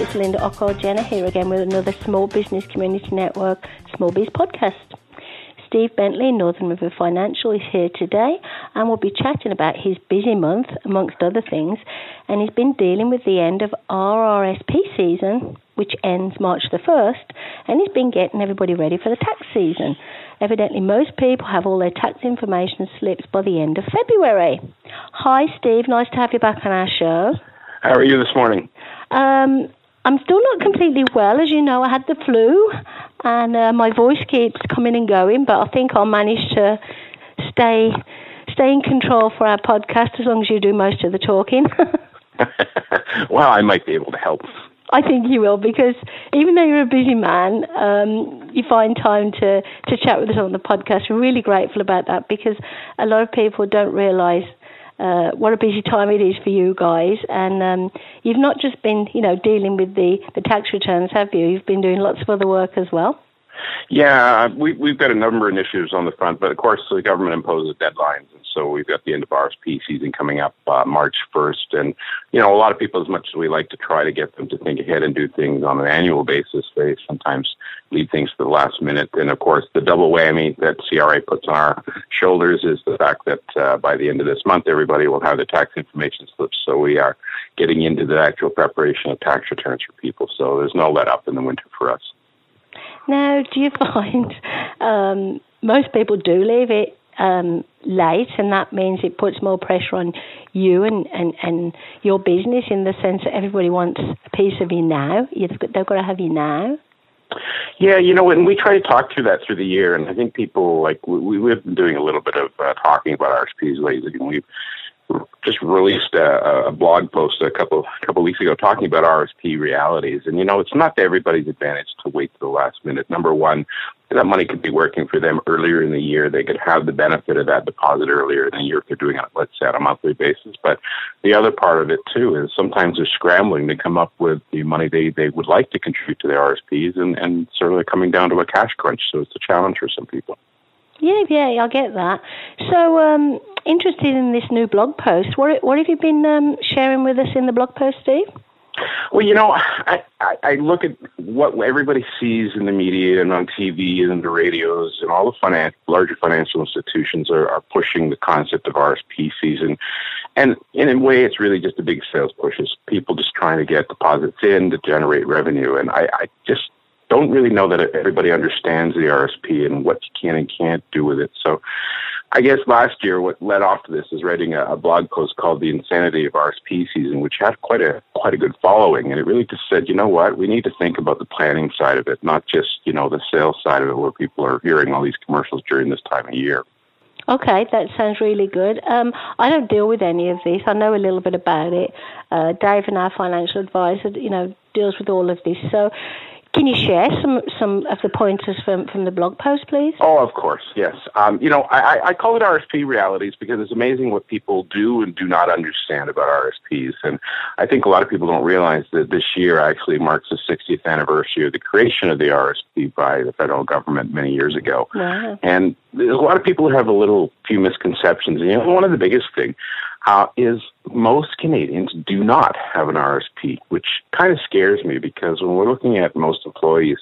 It's Linda Ocko Jenna here again with another Small Business Community Network Small Biz podcast. Steve Bentley, Northern River Financial, is here today and we'll be chatting about his busy month, amongst other things. And he's been dealing with the end of RRSP season, which ends March the 1st, and he's been getting everybody ready for the tax season. Evidently, most people have all their tax information slips by the end of February. Hi, Steve. Nice to have you back on our show. How are you this morning? Um, I'm still not completely well. As you know, I had the flu and uh, my voice keeps coming and going, but I think I'll manage to stay stay in control for our podcast as long as you do most of the talking. well, I might be able to help. I think you will because even though you're a busy man, um, you find time to, to chat with us on the podcast. We're really grateful about that because a lot of people don't realise uh, what a busy time it is for you guys. And um, you've not just been, you know, dealing with the, the tax returns, have you? You've been doing lots of other work as well. Yeah, we, we've got a number of initiatives on the front, but of course the government imposes deadlines, and so we've got the end of RSP season coming up uh, March 1st, and you know a lot of people, as much as we like to try to get them to think ahead and do things on an annual basis, they sometimes leave things to the last minute. And of course, the double whammy that CRA puts on our shoulders is the fact that uh, by the end of this month, everybody will have the tax information slips. So we are getting into the actual preparation of tax returns for people. So there's no let up in the winter for us. Now, do you find um, most people do leave it um, late, and that means it puts more pressure on you and, and, and your business in the sense that everybody wants a piece of you now. You've got, they've got to have you now. Yeah, you know, and we try to talk through that through the year, and I think people like we we've been doing a little bit of uh, talking about RSPs lately, and we've just released a, a blog post a couple couple weeks ago talking about RSP realities. And you know, it's not to everybody's advantage to wait to the last minute. Number one, that money could be working for them earlier in the year. They could have the benefit of that deposit earlier in the year if they're doing it, let's say, on a monthly basis. But the other part of it too is sometimes they're scrambling to come up with the money they, they would like to contribute to their RSPs and, and sort of coming down to a cash crunch. So it's a challenge for some people. Yeah, yeah, I get that. So, um, interested in this new blog post. What what have you been um, sharing with us in the blog post, Steve? Well, you know, I, I, I look at what everybody sees in the media and on TV and the radios, and all the finan- larger financial institutions are, are pushing the concept of RSP season. And in a way, it's really just a big sales push. It's people just trying to get deposits in to generate revenue. And I, I just don't really know that everybody understands the RSP and what you can and can't do with it. So I guess last year what led off to this is writing a, a blog post called "The Insanity of RSP Season," which had quite a quite a good following, and it really just said, you know what, we need to think about the planning side of it, not just you know the sales side of it, where people are hearing all these commercials during this time of year. Okay, that sounds really good. Um, I don't deal with any of this. I know a little bit about it. Uh, Dave and our financial advisor, you know, deals with all of this. So, can you share some, some of the pointers from, from the blog post, please? Oh, of course, yes. Um, you know, I, I call it RSP realities because it's amazing what people do and do not understand about RSPs. And I think a lot of people don't realize that this year actually marks the 60th anniversary of the creation of the RSP by the federal government many years ago. Wow. And there's a lot of people who have a little few misconceptions. And, you know, one of the biggest things uh, is most Canadians do not have an RSP, which kind of scares me because when we're looking at most employees,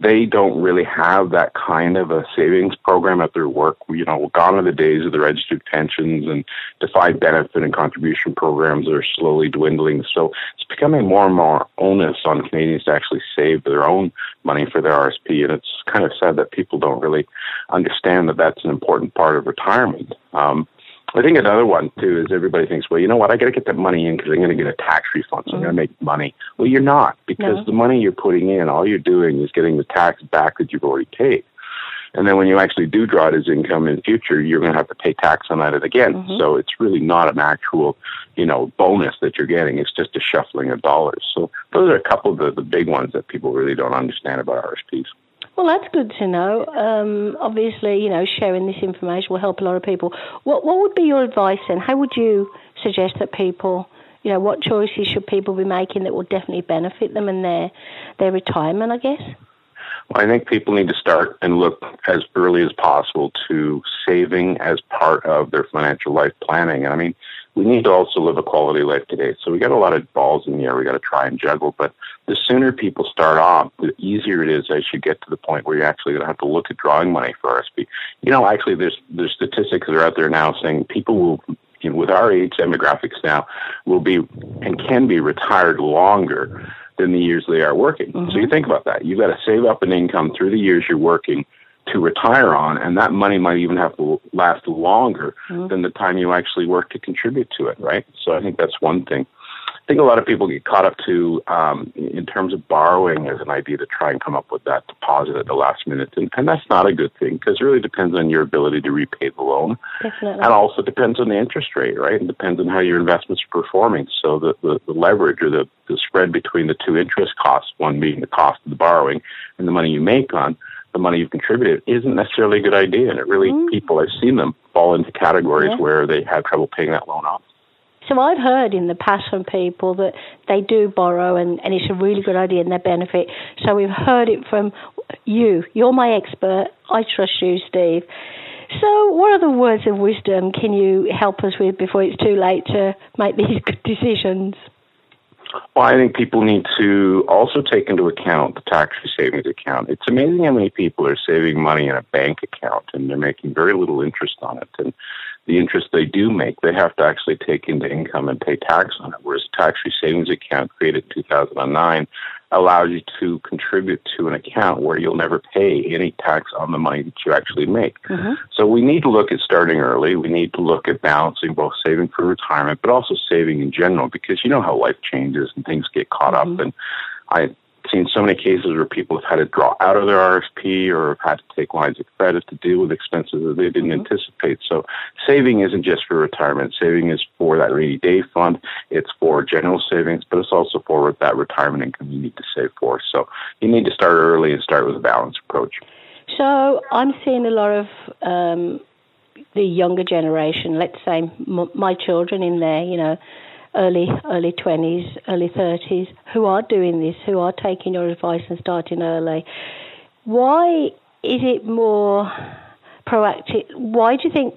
they don't really have that kind of a savings program at their work. You know, gone are the days of the registered pensions and defined benefit and contribution programs that are slowly dwindling. So it's becoming more and more onus on Canadians to actually save their own money for their RSP. And it's kind of sad that people don't really understand that that's an important part of retirement. Um, I think another one too is everybody thinks, well, you know what? I got to get that money in because I'm going to get a tax refund, so mm-hmm. I'm going to make money. Well, you're not because no. the money you're putting in, all you're doing is getting the tax back that you've already paid. And then when you actually do draw it as income in future, you're going to have to pay tax on that again. Mm-hmm. So it's really not an actual, you know, bonus that you're getting. It's just a shuffling of dollars. So those are a couple of the, the big ones that people really don't understand about RSPs. Well, that's good to know. Um, obviously, you know, sharing this information will help a lot of people. What What would be your advice then? How would you suggest that people, you know, what choices should people be making that will definitely benefit them in their their retirement? I guess. Well, I think people need to start and look as early as possible to saving as part of their financial life planning. And I mean, we need to also live a quality life today. So we got a lot of balls in the air we got to try and juggle. But the sooner people start off, the easier it is as you get to the point where you're actually going to have to look at drawing money for RSP. You know, actually, there's there's statistics that are out there now saying people will, you know, with our age demographics now, will be and can be retired longer than the years they are working. Mm-hmm. So you think about that. You've got to save up an income through the years you're working to retire on, and that money might even have to last longer mm-hmm. than the time you actually work to contribute to it, right? So I think that's one thing. I think a lot of people get caught up to um, in terms of borrowing as an idea to try and come up with that deposit at the last minute, and, and that's not a good thing because it really depends on your ability to repay the loan, Definitely. and also depends on the interest rate, right? It depends on how your investments are performing. So the, the, the leverage or the, the spread between the two interest costs, one being the cost of the borrowing and the money you make on the money you've contributed isn't necessarily a good idea. And it really, mm. people, I've seen them fall into categories yeah. where they have trouble paying that loan off. So I've heard in the past from people that they do borrow and, and it's a really good idea and they benefit. So we've heard it from you. You're my expert. I trust you, Steve. So, what other words of wisdom can you help us with before it's too late to make these good decisions? Well, I think people need to also take into account the tax-free savings account. It's amazing how many people are saving money in a bank account and they're making very little interest on it. And the interest they do make, they have to actually take into income and pay tax on it. Whereas a tax-free savings account created in 2009 allows you to contribute to an account where you'll never pay any tax on the money that you actually make. Mm-hmm. So we need to look at starting early. We need to look at balancing both saving for retirement, but also saving in general because you know how life changes and things get caught mm-hmm. up. And I seen so many cases where people have had to draw out of their RSP or have had to take lines of credit to deal with expenses that they didn't mm-hmm. anticipate. So saving isn't just for retirement. Saving is for that rainy day fund. It's for general savings, but it's also for that retirement income you need to save for. So you need to start early and start with a balanced approach. So I'm seeing a lot of um, the younger generation, let's say m- my children in there, you know, early early 20s, early 30s who are doing this, who are taking your advice and starting early. Why is it more proactive? Why do you think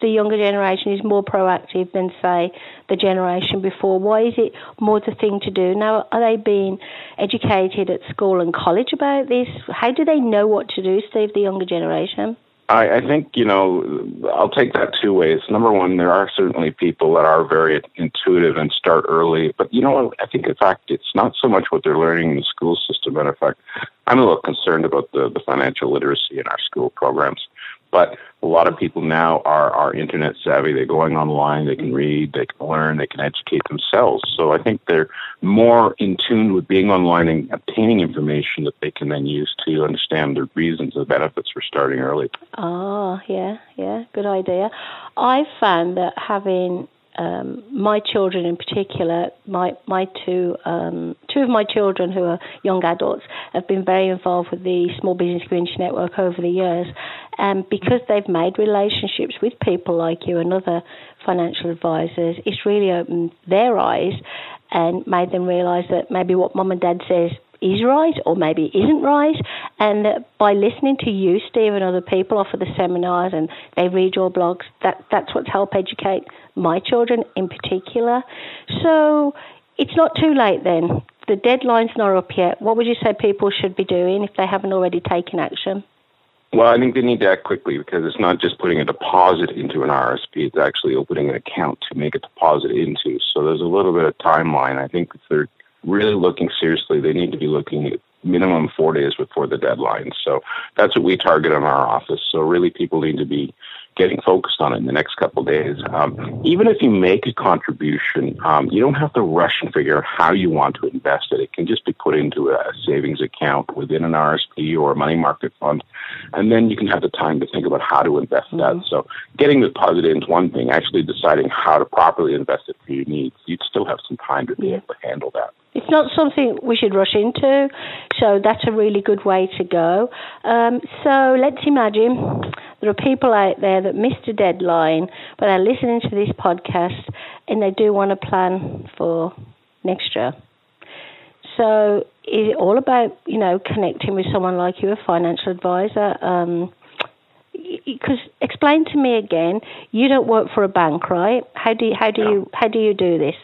the younger generation is more proactive than, say, the generation before? Why is it more the thing to do? Now, are they being educated at school and college about this? How do they know what to do, Steve, the younger generation? I, I think, you know, I'll take that two ways. Number one, there are certainly people that are very intuitive and start early. But, you know, I think, in fact, it's not so much what they're learning in the school system. Matter of fact, I'm a little concerned about the, the financial literacy in our school programs. But a lot of people now are, are internet savvy. They're going online. They can read. They can learn. They can educate themselves. So I think they're more in tune with being online and obtaining information that they can then use to understand the reasons and benefits for starting early. Oh, yeah, yeah, good idea. I found that having um, my children in particular, my my two um, two of my children who are young adults have been very involved with the Small Business Community Network over the years, and because they've made relationships with people like you and other financial advisors, it's really opened their eyes and made them realise that maybe what mum and dad says is right or maybe isn't right. And by listening to you, Steve, and other people offer the seminars and they read your blogs, that, that's what's helped educate my children in particular. So it's not too late then. The deadline's not up yet. What would you say people should be doing if they haven't already taken action? Well, I think they need to act quickly because it's not just putting a deposit into an RSP, it's actually opening an account to make a deposit into. So there's a little bit of timeline. I think they're really looking seriously, they need to be looking at minimum four days before the deadline. So that's what we target in our office. So really people need to be getting focused on it in the next couple of days. Um, even if you make a contribution, um, you don't have to rush and figure out how you want to invest it. It can just be put into a savings account within an RSP or a money market fund, and then you can have the time to think about how to invest mm-hmm. that. So getting the deposit in is one thing. Actually deciding how to properly invest it for your needs, you'd still have some time to be able to handle that. It's not something we should rush into, so that's a really good way to go. Um, so let's imagine there are people out there that missed a deadline, but are listening to this podcast and they do want to plan for next year. So is it all about you know connecting with someone like you, a financial advisor? Um, because explain to me again, you don't work for a bank, right? How do you, how do you how do you do this?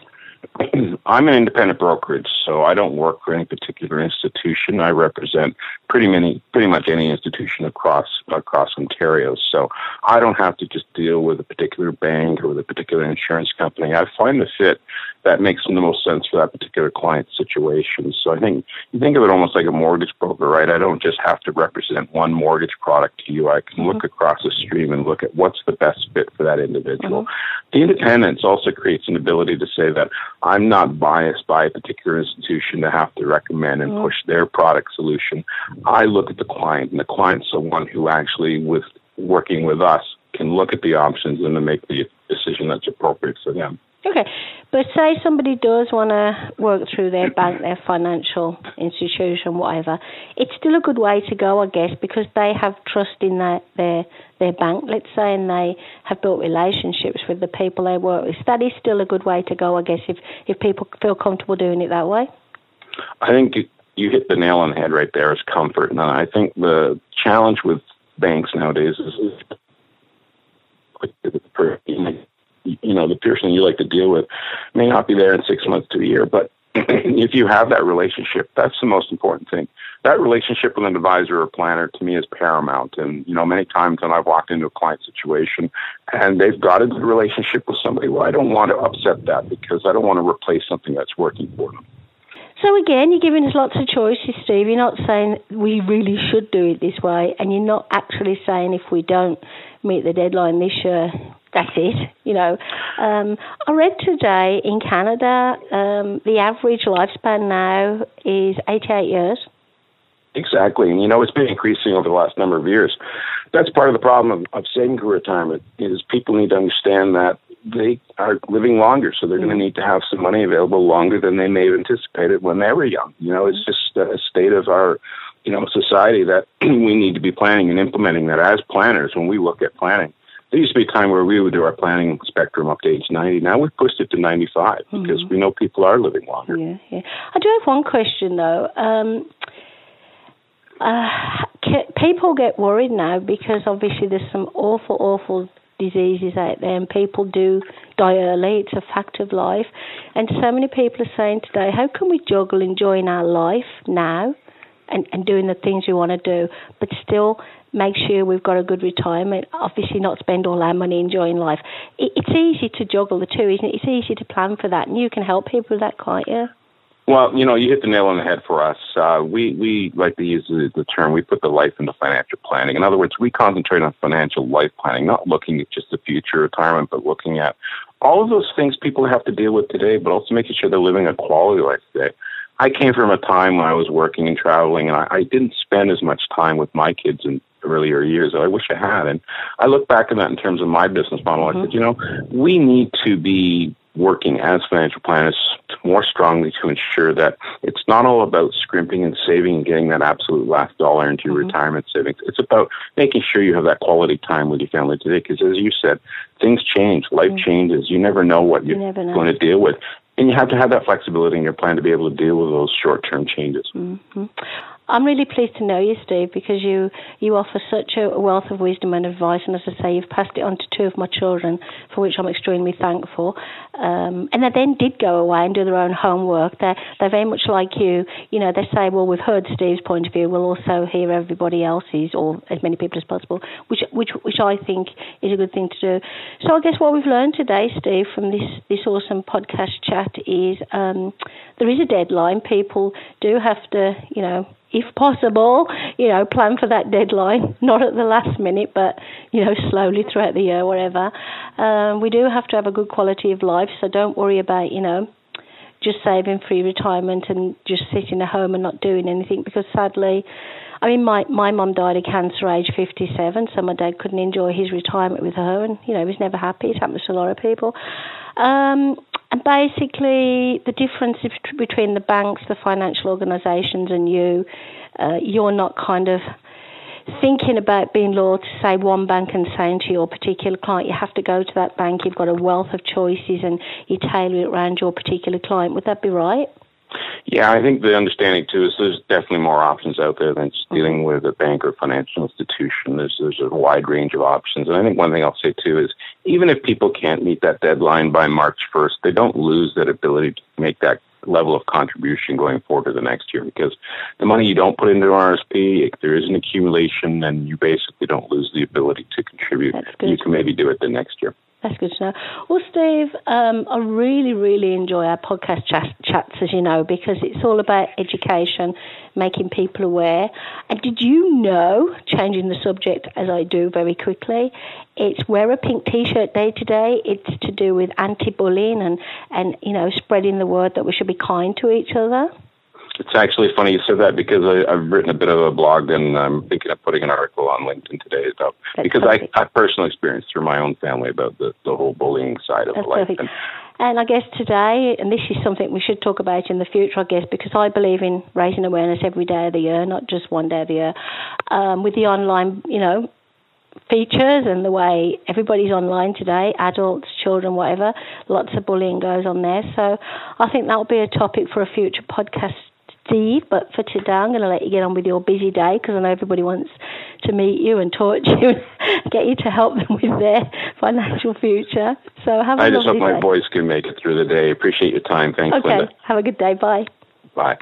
I'm an independent brokerage, so I don't work for any particular institution. I represent pretty many, pretty much any institution across across Ontario. So I don't have to just deal with a particular bank or with a particular insurance company. I find the fit that makes the most sense for that particular client situation. So I think you think of it almost like a mortgage broker, right? I don't just have to represent one mortgage product to you. I can mm-hmm. look across the stream and look at what's the best fit for that individual. Mm-hmm. The independence also creates an ability to say that I'm not biased by a particular institution to have to recommend and mm-hmm. push their product solution. I look at the client, and the client's the one who actually, with working with us, can look at the options and then make the decision that's appropriate for them. Okay, but say somebody does want to work through their bank, their financial institution, whatever. It's still a good way to go, I guess, because they have trust in their their, their bank, let's say, and they have built relationships with the people they work with. That is still a good way to go, I guess, if if people feel comfortable doing it that way. I think you hit the nail on the head right there. Is comfort, and I think the challenge with banks nowadays is you know the person you like to deal with may not be there in six months to a year, but if you have that relationship, that's the most important thing. That relationship with an advisor or planner to me is paramount. And, you know, many times when I've walked into a client situation and they've got a good relationship with somebody, well, I don't want to upset that because I don't want to replace something that's working for them. So again, you're giving us lots of choices, Steve. You're not saying we really should do it this way, and you're not actually saying if we don't meet the deadline this year, that's it. You know, um, I read today in Canada um, the average lifespan now is 88 years. Exactly, and you know it's been increasing over the last number of years. That's part of the problem of, of for retirement is people need to understand that they are living longer, so they're going to need to have some money available longer than they may have anticipated when they were young. You know, it's just a state of our you know society that we need to be planning and implementing that as planners when we look at planning there used to be a time where we would do our planning spectrum up to age 90. Now we've pushed it to 95 mm-hmm. because we know people are living longer. Yeah, yeah. I do have one question though. Um, uh, people get worried now because obviously there's some awful, awful diseases out there and people do die early. It's a fact of life. And so many people are saying today, how can we juggle enjoying our life now and, and doing the things we want to do, but still make sure we've got a good retirement. Obviously, not spend all our money enjoying life. It, it's easy to juggle the two, isn't it? It's easy to plan for that, and you can help people with that, can't you? Well, you know, you hit the nail on the head for us. Uh, we we like to use the, the term we put the life into financial planning. In other words, we concentrate on financial life planning, not looking at just the future retirement, but looking at all of those things people have to deal with today, but also making sure they're living a quality life today. I came from a time when I was working and traveling, and I, I didn't spend as much time with my kids in earlier years. That I wish I had. And I look back at that in terms of my business model. Mm-hmm. I said, you know, we need to be working as financial planners more strongly to ensure that it's not all about scrimping and saving and getting that absolute last dollar into your mm-hmm. retirement savings. It's about making sure you have that quality time with your family today. Because as you said, things change, life mm-hmm. changes. You never know what you're you know. going to deal with. And you have to have that flexibility in your plan to be able to deal with those short term changes. Mm-hmm. I'm really pleased to know you, Steve, because you, you offer such a wealth of wisdom and advice. And as I say, you've passed it on to two of my children, for which I'm extremely thankful. Um, and they then did go away and do their own homework. They're, they're very much like you. You know, they say, well, we've heard Steve's point of view. We'll also hear everybody else's, or as many people as possible, which, which, which I think is a good thing to do. So I guess what we've learned today, Steve, from this, this awesome podcast chat is um, there is a deadline. People do have to, you know, if possible, you know, plan for that deadline, not at the last minute, but, you know, slowly throughout the year, whatever. Um, we do have to have a good quality of life, so don't worry about, you know, just saving free retirement and just sitting at home and not doing anything because sadly, I mean, my my mum died of cancer age 57, so my dad couldn't enjoy his retirement with her, and you know he was never happy. It happens to a lot of people. Um, and basically, the difference between the banks, the financial organisations, and you, uh, you're not kind of thinking about being loyal to say one bank and saying to your particular client you have to go to that bank. You've got a wealth of choices and you tailor it around your particular client. Would that be right yeah, I think the understanding too is there's definitely more options out there than just dealing mm-hmm. with a bank or financial institution. There's there's a wide range of options, and I think one thing I'll say too is even if people can't meet that deadline by March 1st, they don't lose that ability to make that level of contribution going forward to the next year because the money you don't put into an RSP, if there is an accumulation, then you basically don't lose the ability to contribute. You can maybe do it the next year. That's good to know. Well, Steve, um, I really, really enjoy our podcast ch- chats, as you know, because it's all about education, making people aware. And did you know, changing the subject as I do very quickly, it's wear a pink T-shirt day to day. It's to do with anti-bullying and, and you know spreading the word that we should be kind to each other. It's actually funny you said that because I, I've written a bit of a blog and I'm thinking of putting an article on LinkedIn today about That's because perfect. I have personal experience through my own family about the, the whole bullying side of That's life. Perfect. And, and I guess today, and this is something we should talk about in the future, I guess, because I believe in raising awareness every day of the year, not just one day of the year. Um, with the online, you know, features and the way everybody's online today, adults, children, whatever, lots of bullying goes on there. So I think that will be a topic for a future podcast Steve, but for today I'm going to let you get on with your busy day because I know everybody wants to meet you and talk to you and get you to help them with their financial future. So have a I just hope my day. voice can make it through the day. Appreciate your time. Thanks, okay. Linda. Have a good day. Bye. Bye.